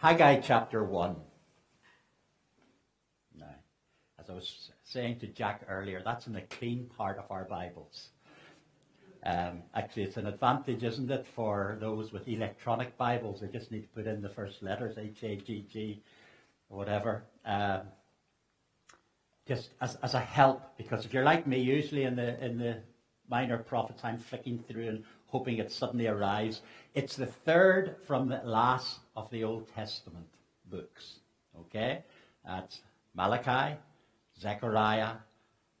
Haggai chapter 1. Now, as I was saying to Jack earlier, that's in the clean part of our Bibles. Um, actually, it's an advantage, isn't it, for those with electronic Bibles? They just need to put in the first letters, H A G G, or whatever. Um, just as, as a help, because if you're like me, usually in the in the minor prophets, I'm flicking through and hoping it suddenly arrives. It's the third from the last of the Old Testament books. Okay, that's Malachi, Zechariah,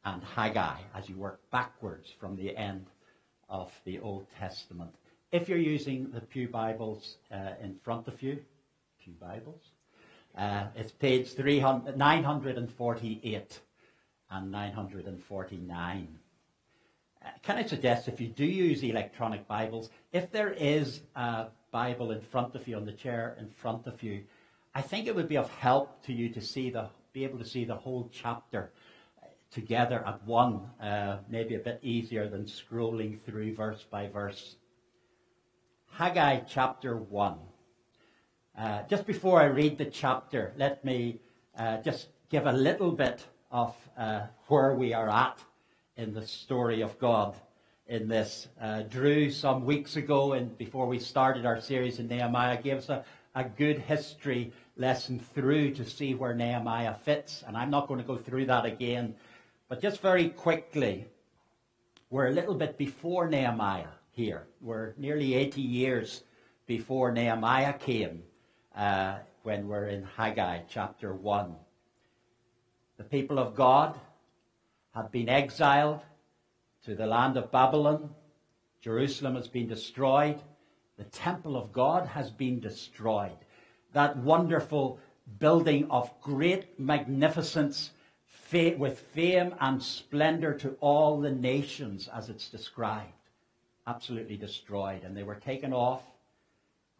and Haggai. As you work backwards from the end of the Old Testament. If you're using the Pew Bibles uh, in front of you, Pew Bibles, uh, it's page 300, 948 and 949. Can I suggest if you do use electronic Bibles, if there is a Bible in front of you on the chair in front of you, I think it would be of help to you to see the, be able to see the whole chapter together at one, uh, maybe a bit easier than scrolling through verse by verse. Haggai chapter 1. Uh, just before I read the chapter, let me uh, just give a little bit of uh, where we are at in the story of God in this. Uh, Drew, some weeks ago, and before we started our series in Nehemiah, gave us a, a good history lesson through to see where Nehemiah fits. And I'm not going to go through that again. But just very quickly, we're a little bit before Nehemiah here. We're nearly 80 years before Nehemiah came uh, when we're in Haggai chapter 1. The people of God have been exiled to the land of Babylon. Jerusalem has been destroyed. The temple of God has been destroyed. That wonderful building of great magnificence with fame and splendor to all the nations as it's described. Absolutely destroyed. And they were taken off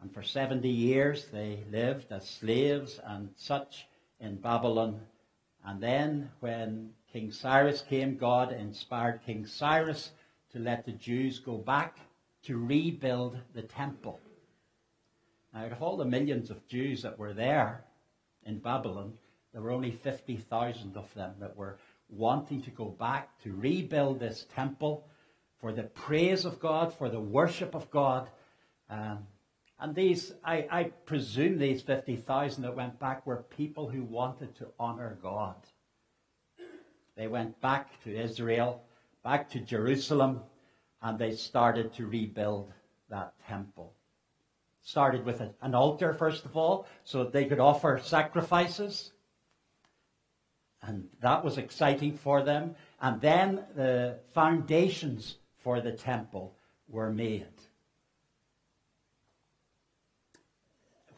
and for 70 years they lived as slaves and such in Babylon. And then when King Cyrus came, God inspired King Cyrus to let the Jews go back to rebuild the temple. Now, out of all the millions of Jews that were there in Babylon, there were only 50,000 of them that were wanting to go back to rebuild this temple for the praise of God, for the worship of God. Um, and these, I, I presume these 50,000 that went back were people who wanted to honor God. They went back to Israel, back to Jerusalem, and they started to rebuild that temple. Started with an altar, first of all, so that they could offer sacrifices. And that was exciting for them. And then the foundations for the temple were made.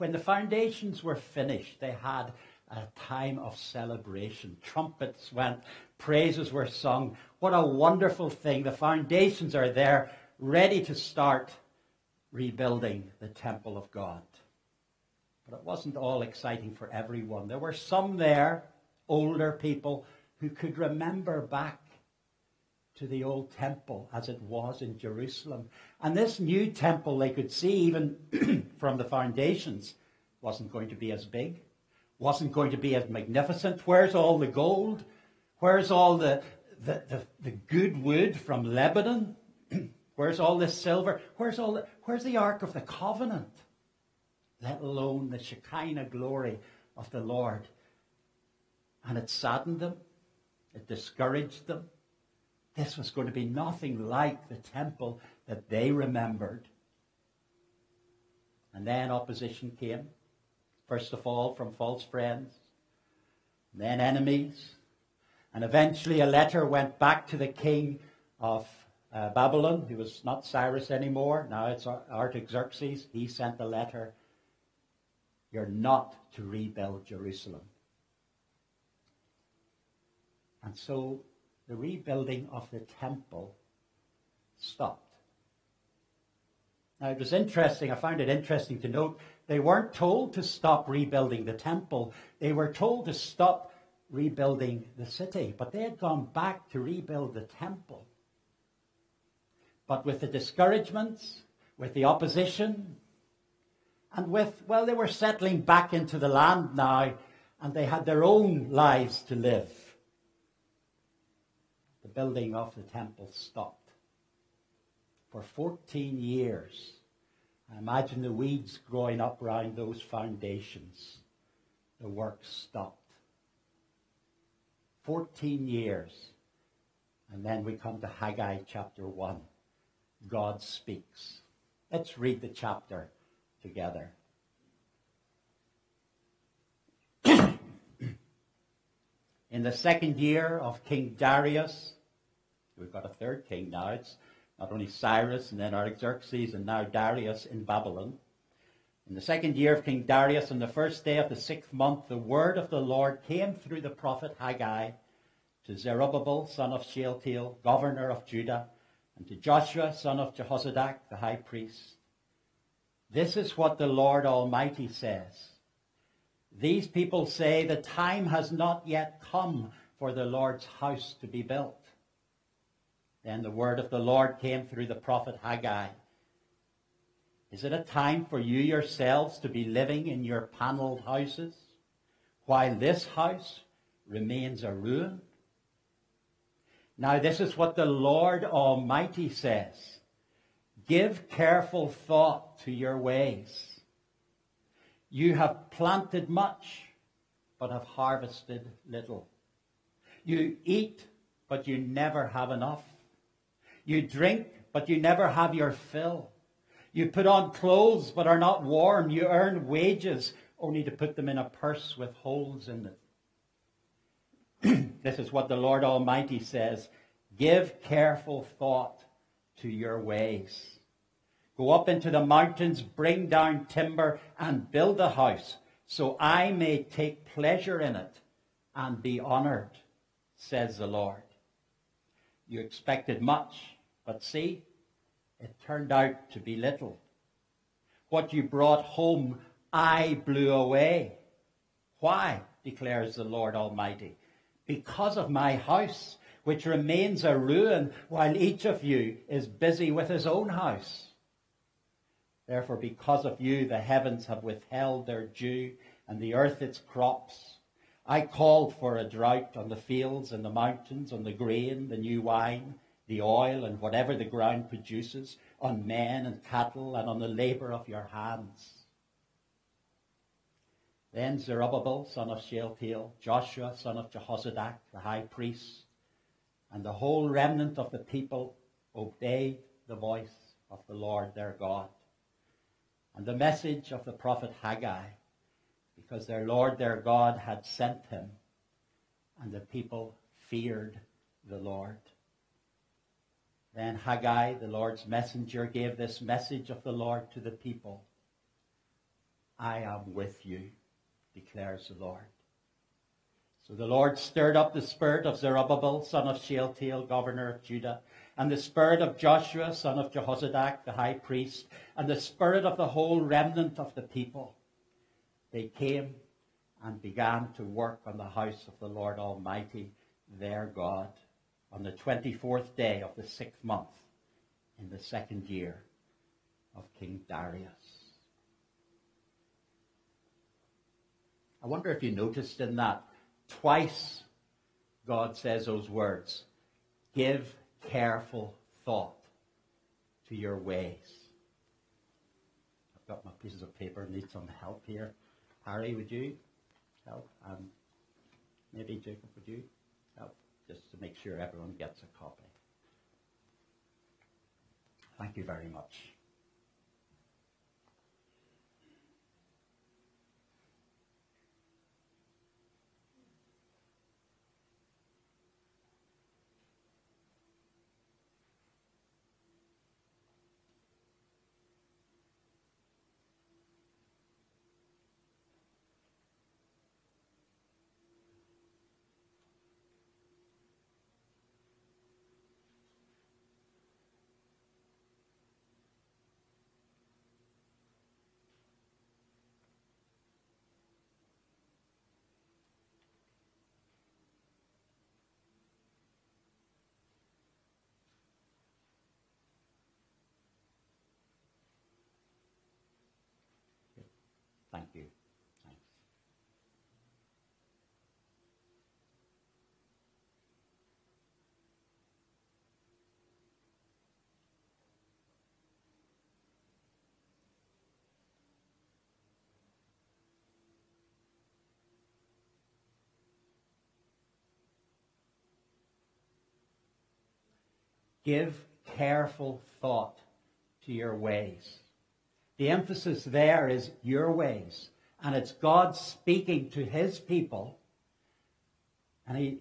when the foundations were finished, they had a time of celebration. Trumpets went, praises were sung. What a wonderful thing. The foundations are there, ready to start rebuilding the temple of God. But it wasn't all exciting for everyone. There were some there, older people, who could remember back to the old temple as it was in Jerusalem. And this new temple, they could see even from the foundations, wasn't going to be as big, wasn't going to be as magnificent. Where's all the gold? Where's all the, the, the, the good wood from Lebanon? Where's all this silver? Where's, all the, where's the Ark of the Covenant? Let alone the Shekinah glory of the Lord. And it saddened them. It discouraged them. This was going to be nothing like the temple that they remembered. And then opposition came, first of all from false friends, then enemies, and eventually a letter went back to the king of uh, Babylon, who was not Cyrus anymore, now it's Artaxerxes. He sent a letter You're not to rebuild Jerusalem. And so the rebuilding of the temple stopped. Now, it was interesting, I found it interesting to note, they weren't told to stop rebuilding the temple, they were told to stop rebuilding the city, but they had gone back to rebuild the temple. But with the discouragements, with the opposition, And with, well, they were settling back into the land now, and they had their own lives to live. The building of the temple stopped. For 14 years, I imagine the weeds growing up around those foundations. The work stopped. 14 years. And then we come to Haggai chapter 1. God speaks. Let's read the chapter together. In the second year of King Darius, we've got a third king now. It's not only Cyrus and then Artaxerxes and now Darius in Babylon. In the second year of King Darius, on the first day of the sixth month, the word of the Lord came through the prophet Haggai to Zerubbabel, son of Shealtiel, governor of Judah, and to Joshua, son of Jehozadak, the high priest. This is what the Lord Almighty says. These people say the time has not yet come for the Lord's house to be built. Then the word of the Lord came through the prophet Haggai. Is it a time for you yourselves to be living in your paneled houses while this house remains a ruin? Now, this is what the Lord Almighty says Give careful thought to your ways. You have planted much, but have harvested little. You eat, but you never have enough. You drink, but you never have your fill. You put on clothes, but are not warm. You earn wages, only to put them in a purse with holes in it. this is what the Lord Almighty says. Give careful thought to your ways. Go up into the mountains, bring down timber, and build a house, so I may take pleasure in it and be honored, says the Lord. You expected much, but see, it turned out to be little. What you brought home, I blew away. Why? declares the Lord Almighty. Because of my house, which remains a ruin, while each of you is busy with his own house. Therefore, because of you, the heavens have withheld their dew, and the earth its crops. I called for a drought on the fields and the mountains, on the grain, the new wine, the oil, and whatever the ground produces, on men and cattle, and on the labor of your hands. Then Zerubbabel, son of Shealtiel, Joshua, son of Jehozadak, the high priest, and the whole remnant of the people obeyed the voice of the Lord their God and the message of the prophet Haggai, because their Lord their God had sent him, and the people feared the Lord. Then Haggai, the Lord's messenger, gave this message of the Lord to the people I am with you, declares the Lord. So the Lord stirred up the spirit of Zerubbabel, son of Shealtiel, governor of Judah, and the spirit of Joshua, son of Jehozadak, the high priest, and the spirit of the whole remnant of the people. They came and began to work on the house of the Lord Almighty, their God, on the 24th day of the sixth month in the second year of King Darius. I wonder if you noticed in that, twice God says those words give careful thought to your ways. I've got my pieces of paper, need some help here. Harry, would you help? Um, maybe Jacob, would you? Just to make sure everyone gets a copy. Thank you very much. Give careful thought to your ways. The emphasis there is your ways. And it's God speaking to his people. And he,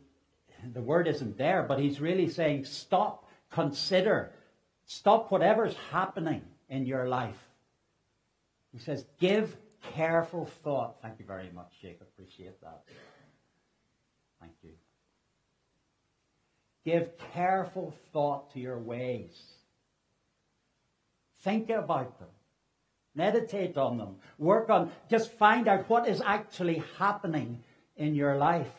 the word isn't there, but he's really saying, stop, consider, stop whatever's happening in your life. He says, give careful thought. Thank you very much, Jacob. Appreciate that. Thank you. Give careful thought to your ways. Think about them. Meditate on them. Work on, just find out what is actually happening in your life.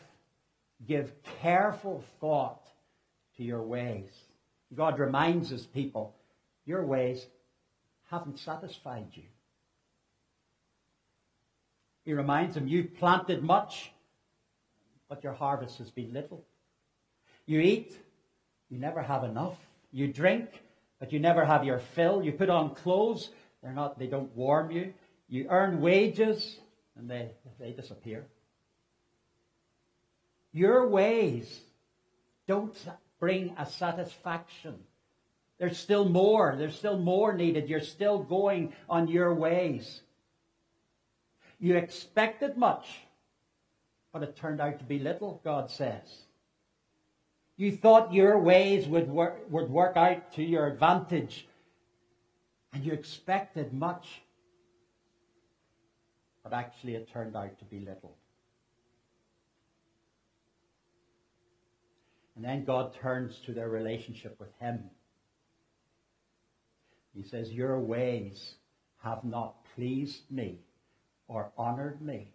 Give careful thought to your ways. God reminds his people, your ways haven't satisfied you. He reminds them, you've planted much, but your harvest has been little. You eat, you never have enough. You drink, but you never have your fill. You put on clothes, they're not, they don't warm you. You earn wages and they, they disappear. Your ways don't bring a satisfaction. There's still more. There's still more needed. You're still going on your ways. You expected much, but it turned out to be little, God says. You thought your ways would work, would work out to your advantage, and you expected much, but actually it turned out to be little. And then God turns to their relationship with Him. He says, Your ways have not pleased me or honored me.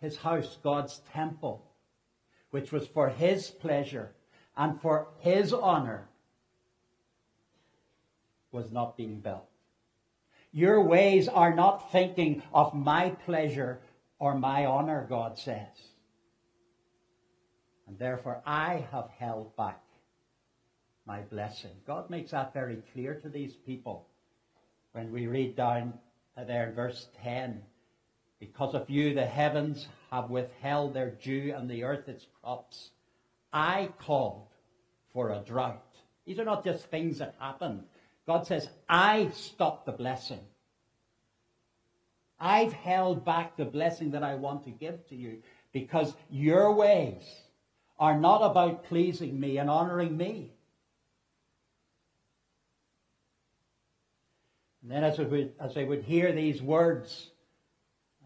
His house, God's temple, which was for His pleasure and for His honor, was not being built. Your ways are not thinking of my pleasure or my honor, God says. And therefore I have held back my blessing. God makes that very clear to these people when we read down there in verse 10. Because of you, the heavens have withheld their dew and the earth its crops. I called for a drought. These are not just things that happen. God says, I stopped the blessing. I've held back the blessing that I want to give to you because your ways are not about pleasing me and honoring me. And then as, would, as they would hear these words,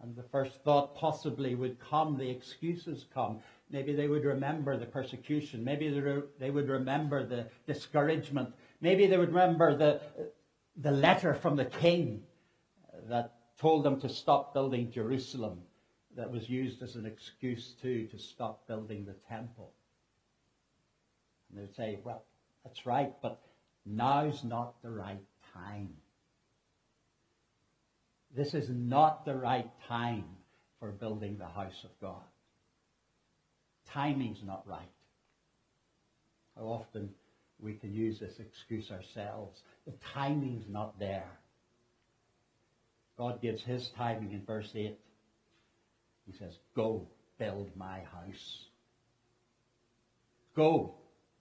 and the first thought possibly would come, the excuses come. Maybe they would remember the persecution. Maybe they would remember the discouragement. Maybe they would remember the, the letter from the king that told them to stop building Jerusalem, that was used as an excuse too to stop building the temple. And they'd say, well, that's right, but now's not the right time. This is not the right time for building the house of God. Timing's not right. How often we can use this excuse ourselves. The timing's not there. God gives his timing in verse 8. He says, Go build my house. Go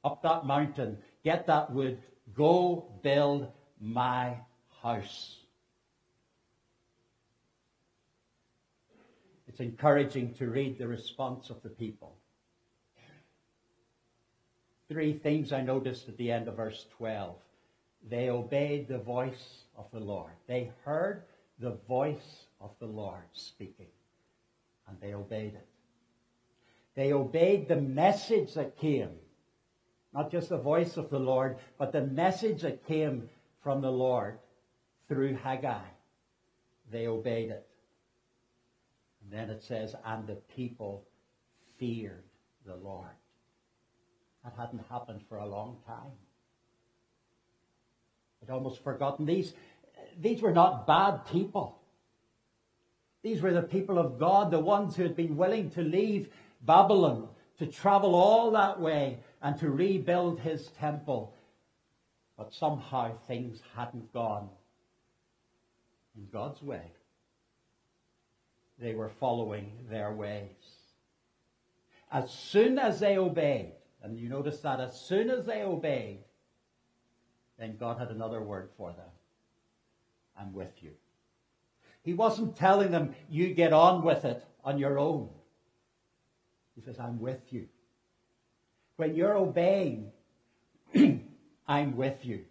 up that mountain, get that wood, go build my house. It's encouraging to read the response of the people. Three things I noticed at the end of verse 12. They obeyed the voice of the Lord. They heard the voice of the Lord speaking, and they obeyed it. They obeyed the message that came. Not just the voice of the Lord, but the message that came from the Lord through Haggai. They obeyed it. And then it says, and the people feared the Lord. That hadn't happened for a long time. I'd almost forgotten these. These were not bad people. These were the people of God, the ones who had been willing to leave Babylon, to travel all that way and to rebuild his temple. But somehow things hadn't gone in God's way they were following their ways. As soon as they obeyed, And you notice that as soon as they obeyed, then God had another word for them. I'm with you. He wasn't telling them, you get on with it on your own. He says, I'm with you. When you're obeying, I'm with you.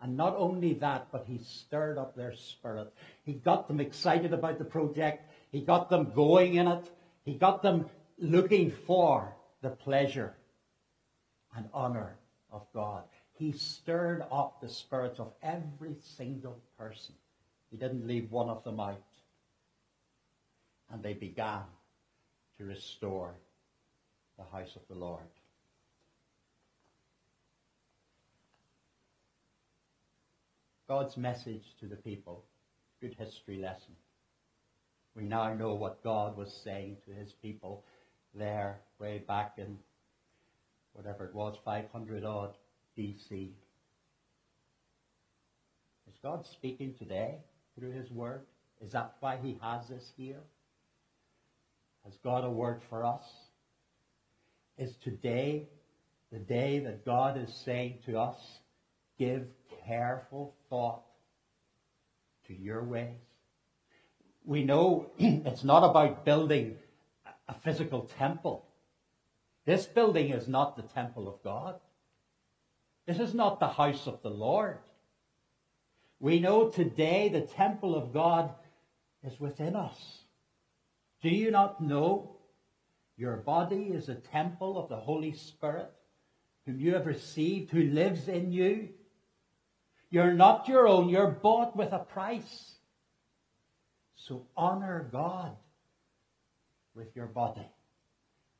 And not only that, but he stirred up their spirit. He got them excited about the project. He got them going in it. He got them looking for the pleasure and honor of God. He stirred up the spirits of every single person. He didn't leave one of them out. And they began to restore the house of the Lord. God's message to the people. Good history lesson. We now know what God was saying to his people there way back in whatever it was, 500 odd BC. Is God speaking today through his word? Is that why he has this here? Has God a word for us? Is today the day that God is saying to us, give careful thought to your ways? We know it's not about building a physical temple. This building is not the temple of God. This is not the house of the Lord. We know today the temple of God is within us. Do you not know your body is a temple of the Holy Spirit whom you have received, who lives in you? You're not your own, you're bought with a price. So honor God with your body,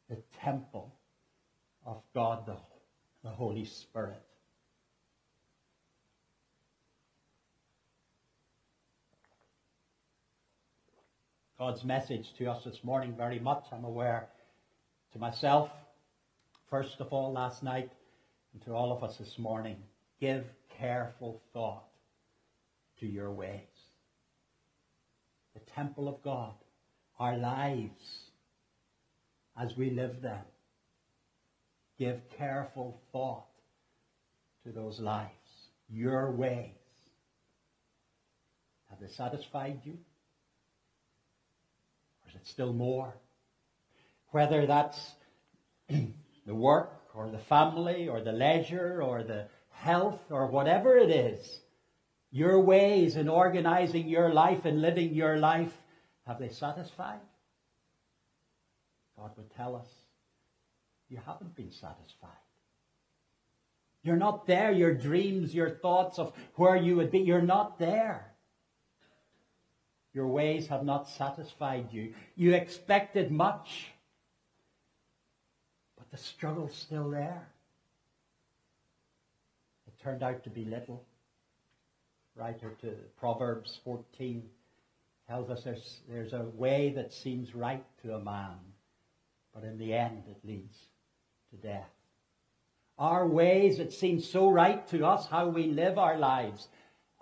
the temple of God, the, the Holy Spirit. God's message to us this morning very much, I'm aware, to myself, first of all, last night, and to all of us this morning. Give careful thought to your ways. Temple of God, our lives, as we live them. Give careful thought to those lives, your ways. Have they satisfied you? Or is it still more? Whether that's the work or the family or the leisure or the health or whatever it is, your ways in organizing your life and living your life, have they satisfied? God would tell us, you haven't been satisfied. You're not there. Your dreams, your thoughts of where you would be, you're not there. Your ways have not satisfied you. You expected much, but the struggle's still there. It turned out to be little. Writer to Proverbs 14 tells us there's, there's a way that seems right to a man, but in the end it leads to death. Our ways, that seem so right to us how we live our lives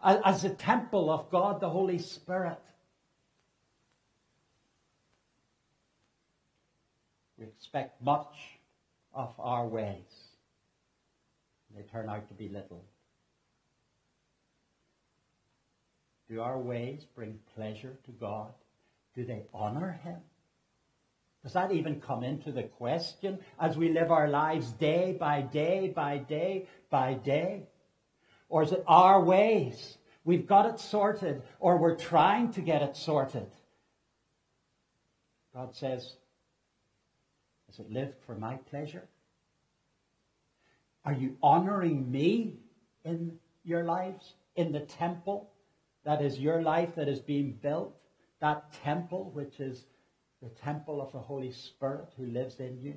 as a temple of God, the Holy Spirit. We expect much of our ways. They turn out to be little. Do our ways bring pleasure to God? Do they honor Him? Does that even come into the question as we live our lives day by day by day by day? Or is it our ways? We've got it sorted, or we're trying to get it sorted. God says, Is it lived for my pleasure? Are you honoring me in your lives, in the temple that is your life that is being built? That temple which is the temple of the Holy Spirit who lives in you?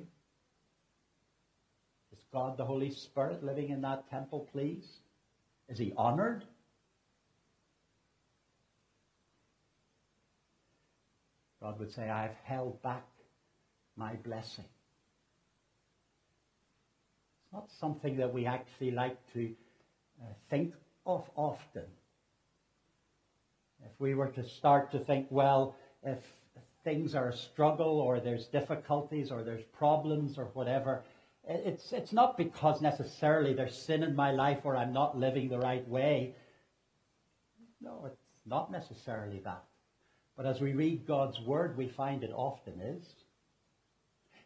Is God the Holy Spirit living in that temple, please? Is he honored? God would say, I have held back my blessing. It's not something that we actually like to uh, think of often. If we were to start to think, well, if things are a struggle or there's difficulties or there's problems or whatever, It's, it's not because necessarily there's sin in my life or I'm not living the right way. No, it's not necessarily that. But as we read God's word, we find it often is.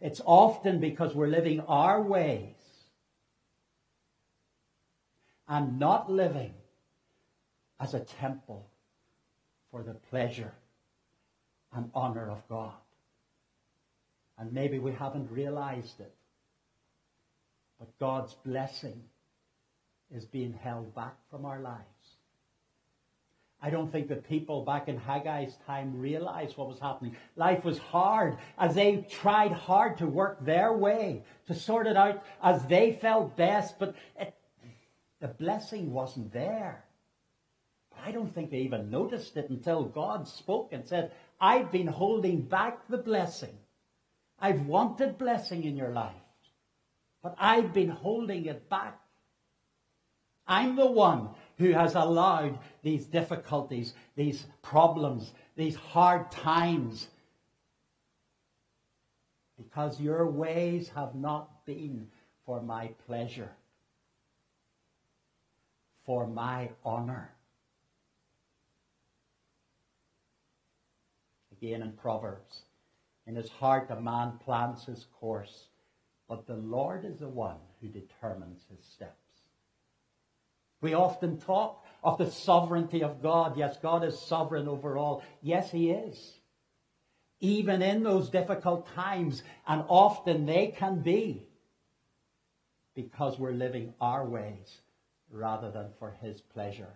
It's often because we're living our ways and not living as a temple for the pleasure and honor of God. And maybe we haven't realized it. But God's blessing is being held back from our lives. I don't think the people back in Haggai's time realized what was happening. Life was hard as they tried hard to work their way, to sort it out as they felt best, but it, the blessing wasn't there. I don't think they even noticed it until God spoke and said, I've been holding back the blessing. I've wanted blessing in your life, but I've been holding it back. I'm the one who has allowed these difficulties, these problems, these hard times, because your ways have not been for my pleasure, for my honor. Again in Proverbs, in his heart a man plans his course, but the Lord is the one who determines his steps. We often talk of the sovereignty of God. Yes, God is sovereign over all. Yes, He is. Even in those difficult times, and often they can be because we're living our ways rather than for His pleasure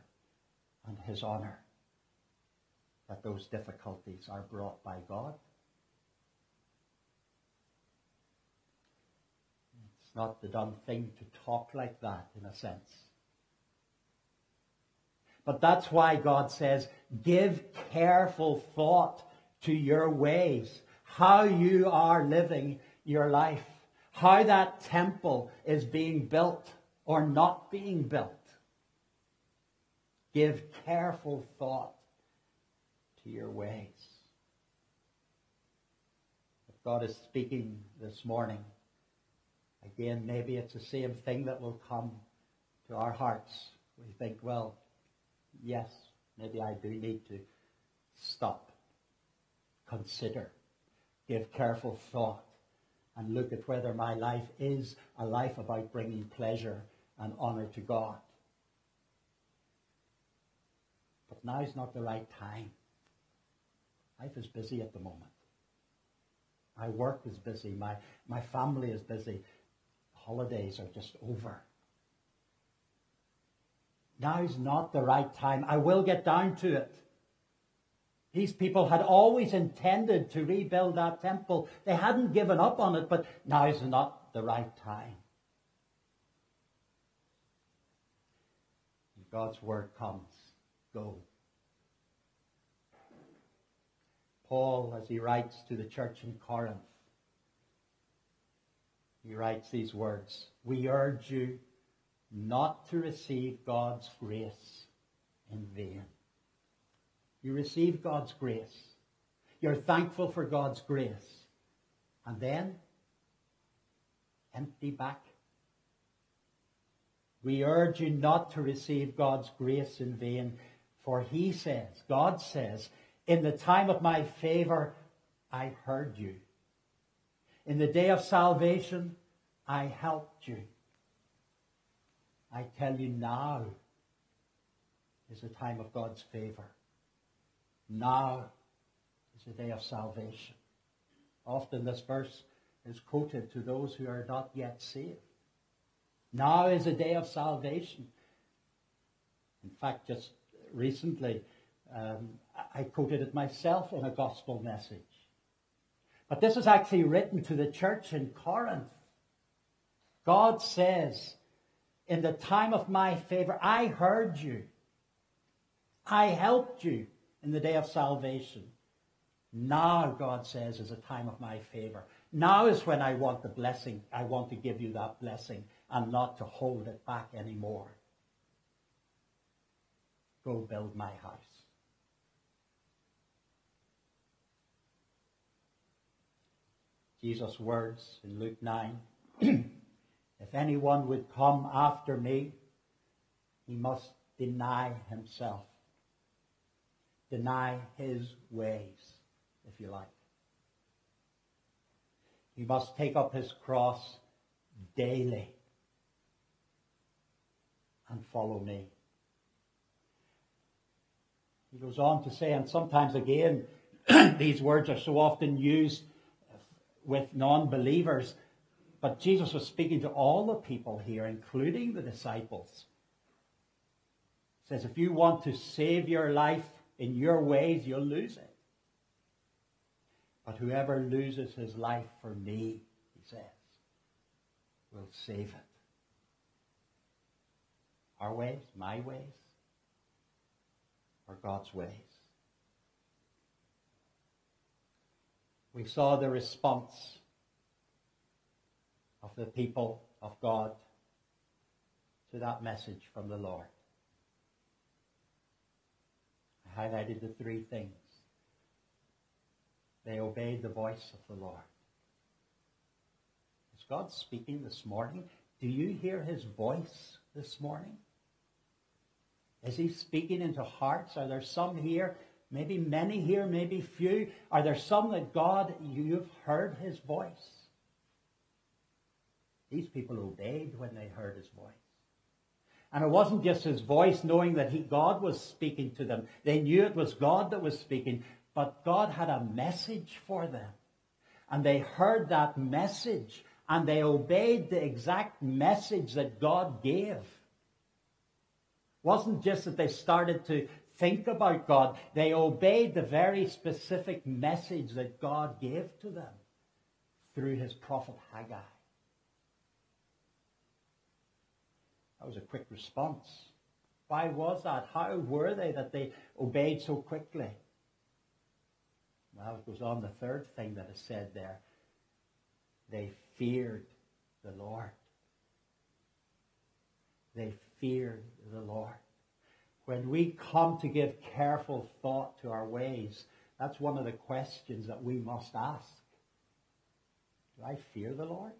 and His honor. That those difficulties are brought by God. It's not the done thing to talk like that, in a sense. But that's why God says, give careful thought to your ways, how you are living your life, how that temple is being built or not being built. Give careful thought your ways. If God is speaking this morning, again, maybe it's the same thing that will come to our hearts. We think, well, yes, maybe I do need to stop, consider, give careful thought, and look at whether my life is a life about bringing pleasure and honor to God. But now is not the right time. Life is busy at the moment. My work is busy. My, my family is busy. Holidays are just over. Now's not the right time. I will get down to it. These people had always intended to rebuild that temple. They hadn't given up on it, but now's not the right time. God's word comes. Go. Paul, as he writes to the church in Corinth, he writes these words We urge you not to receive God's grace in vain. You receive God's grace. You're thankful for God's grace. And then, empty back. We urge you not to receive God's grace in vain, for he says, God says, in the time of my favor, I heard you. In the day of salvation, I helped you. I tell you now is the time of God's favor. Now is the day of salvation. Often this verse is quoted to those who are not yet saved. Now is a day of salvation. In fact, just recently, um, I quoted it myself in a gospel message. But this is actually written to the church in Corinth. God says, in the time of my favor, I heard you. I helped you in the day of salvation. Now, God says, is a time of my favor. Now is when I want the blessing. I want to give you that blessing and not to hold it back anymore. Go build my house. Jesus' words in Luke 9 If anyone would come after me, he must deny himself, deny his ways, if you like. He must take up his cross daily and follow me. He goes on to say, and sometimes again, these words are so often used with non believers, but Jesus was speaking to all the people here, including the disciples. He says, if you want to save your life in your ways, you'll lose it. But whoever loses his life for me, he says, will save it. Our ways, my ways, or God's ways. We saw the response of the people of God to that message from the Lord. I highlighted the three things. They obeyed the voice of the Lord. Is God speaking this morning? Do you hear his voice this morning? Is he speaking into hearts? Are there some here, maybe many here, maybe few? Are there some that God, you've heard his voice? These people obeyed when they heard his voice. And it wasn't just his voice knowing that he, God was speaking to them. They knew it was God that was speaking, but God had a message for them. And they heard that message and they obeyed the exact message that God gave wasn't just that they started to think about God, they obeyed the very specific message that God gave to them through his prophet Haggai. That was a quick response. Why was that? How were they that they obeyed so quickly? Well, it goes on the third thing that is said there. They feared the Lord. They feared the Lord. When we come to give careful thought to our ways, that's one of the questions that we must ask. Do I fear the Lord?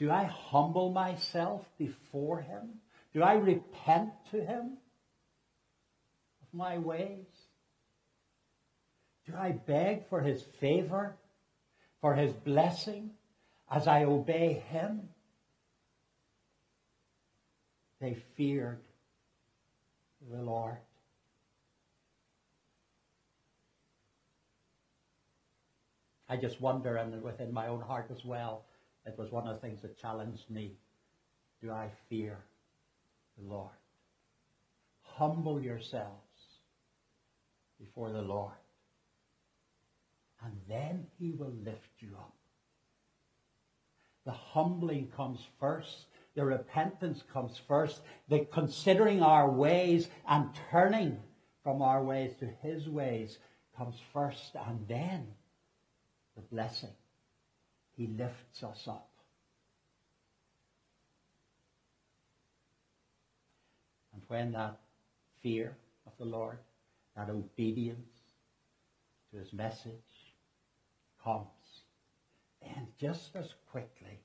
Do I humble myself before Him? Do I repent to Him of my ways? Do I beg for His favor, for His blessing as I obey Him? They feared the Lord. I just wonder, and within my own heart as well, it was one of the things that challenged me. Do I fear the Lord? Humble yourselves before the Lord, and then he will lift you up. The humbling comes first the repentance comes first. The considering our ways and turning from our ways to his ways comes first. And then the blessing. He lifts us up. And when that fear of the Lord, that obedience to his message comes, and just as quickly,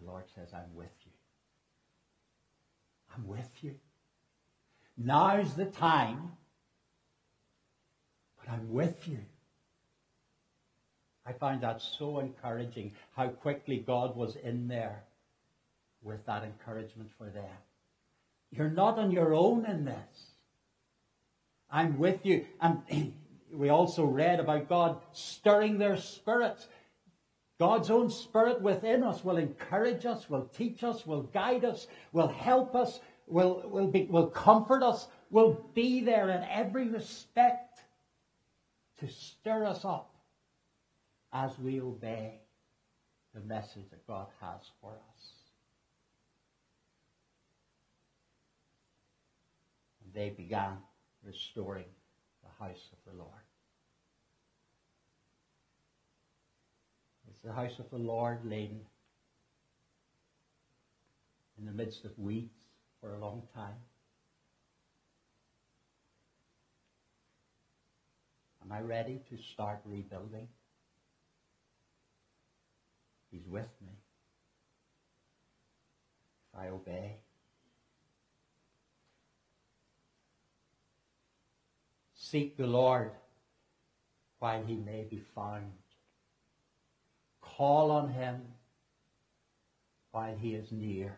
the Lord says, I'm with you. I'm with you. Now's the time, but I'm with you. I find that so encouraging how quickly God was in there with that encouragement for them. You're not on your own in this. I'm with you. And we also read about God stirring their spirits. God's own spirit within us will encourage us, will teach us, will guide us, will help us, will, will, be, will comfort us, will be there in every respect to stir us up as we obey the message that God has for us. And they began restoring the house of the Lord. It's the house of the Lord laden in the midst of weeds for a long time. Am I ready to start rebuilding? He's with me. If I obey. Seek the Lord while he may be found. Call on him while he is near.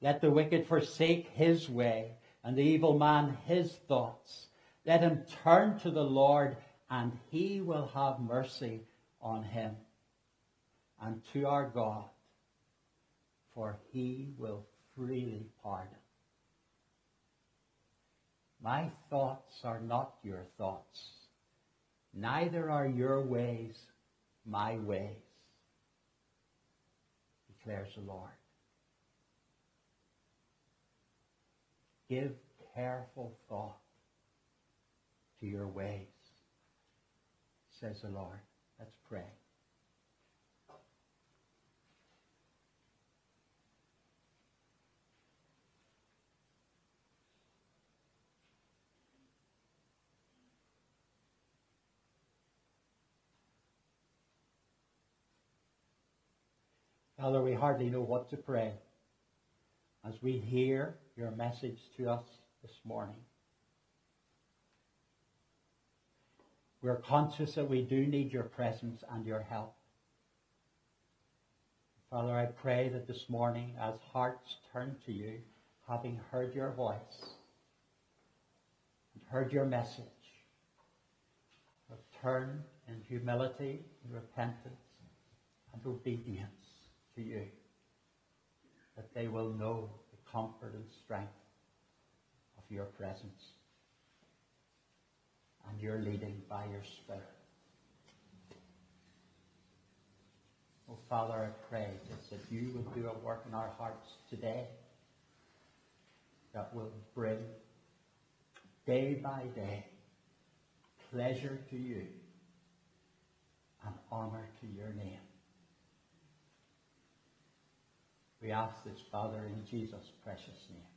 Let the wicked forsake his way, and the evil man his thoughts. Let him turn to the Lord, and he will have mercy on him, and to our God, for he will freely pardon. My thoughts are not your thoughts, neither are your ways my ways, declares the Lord. Give careful thought to your ways, says the Lord. Let's pray. Father, we hardly know what to pray as we hear your message to us this morning. We're conscious that we do need your presence and your help. Father, I pray that this morning, as hearts turn to you, having heard your voice and heard your message, have turned in humility and repentance and obedience to you, that they will know the comfort and strength of your presence and your leading by your Spirit. Oh, Father, I pray just that you would do a work in our hearts today that will bring day by day pleasure to you and honor to your name. We ask this, Father, in Jesus' precious name.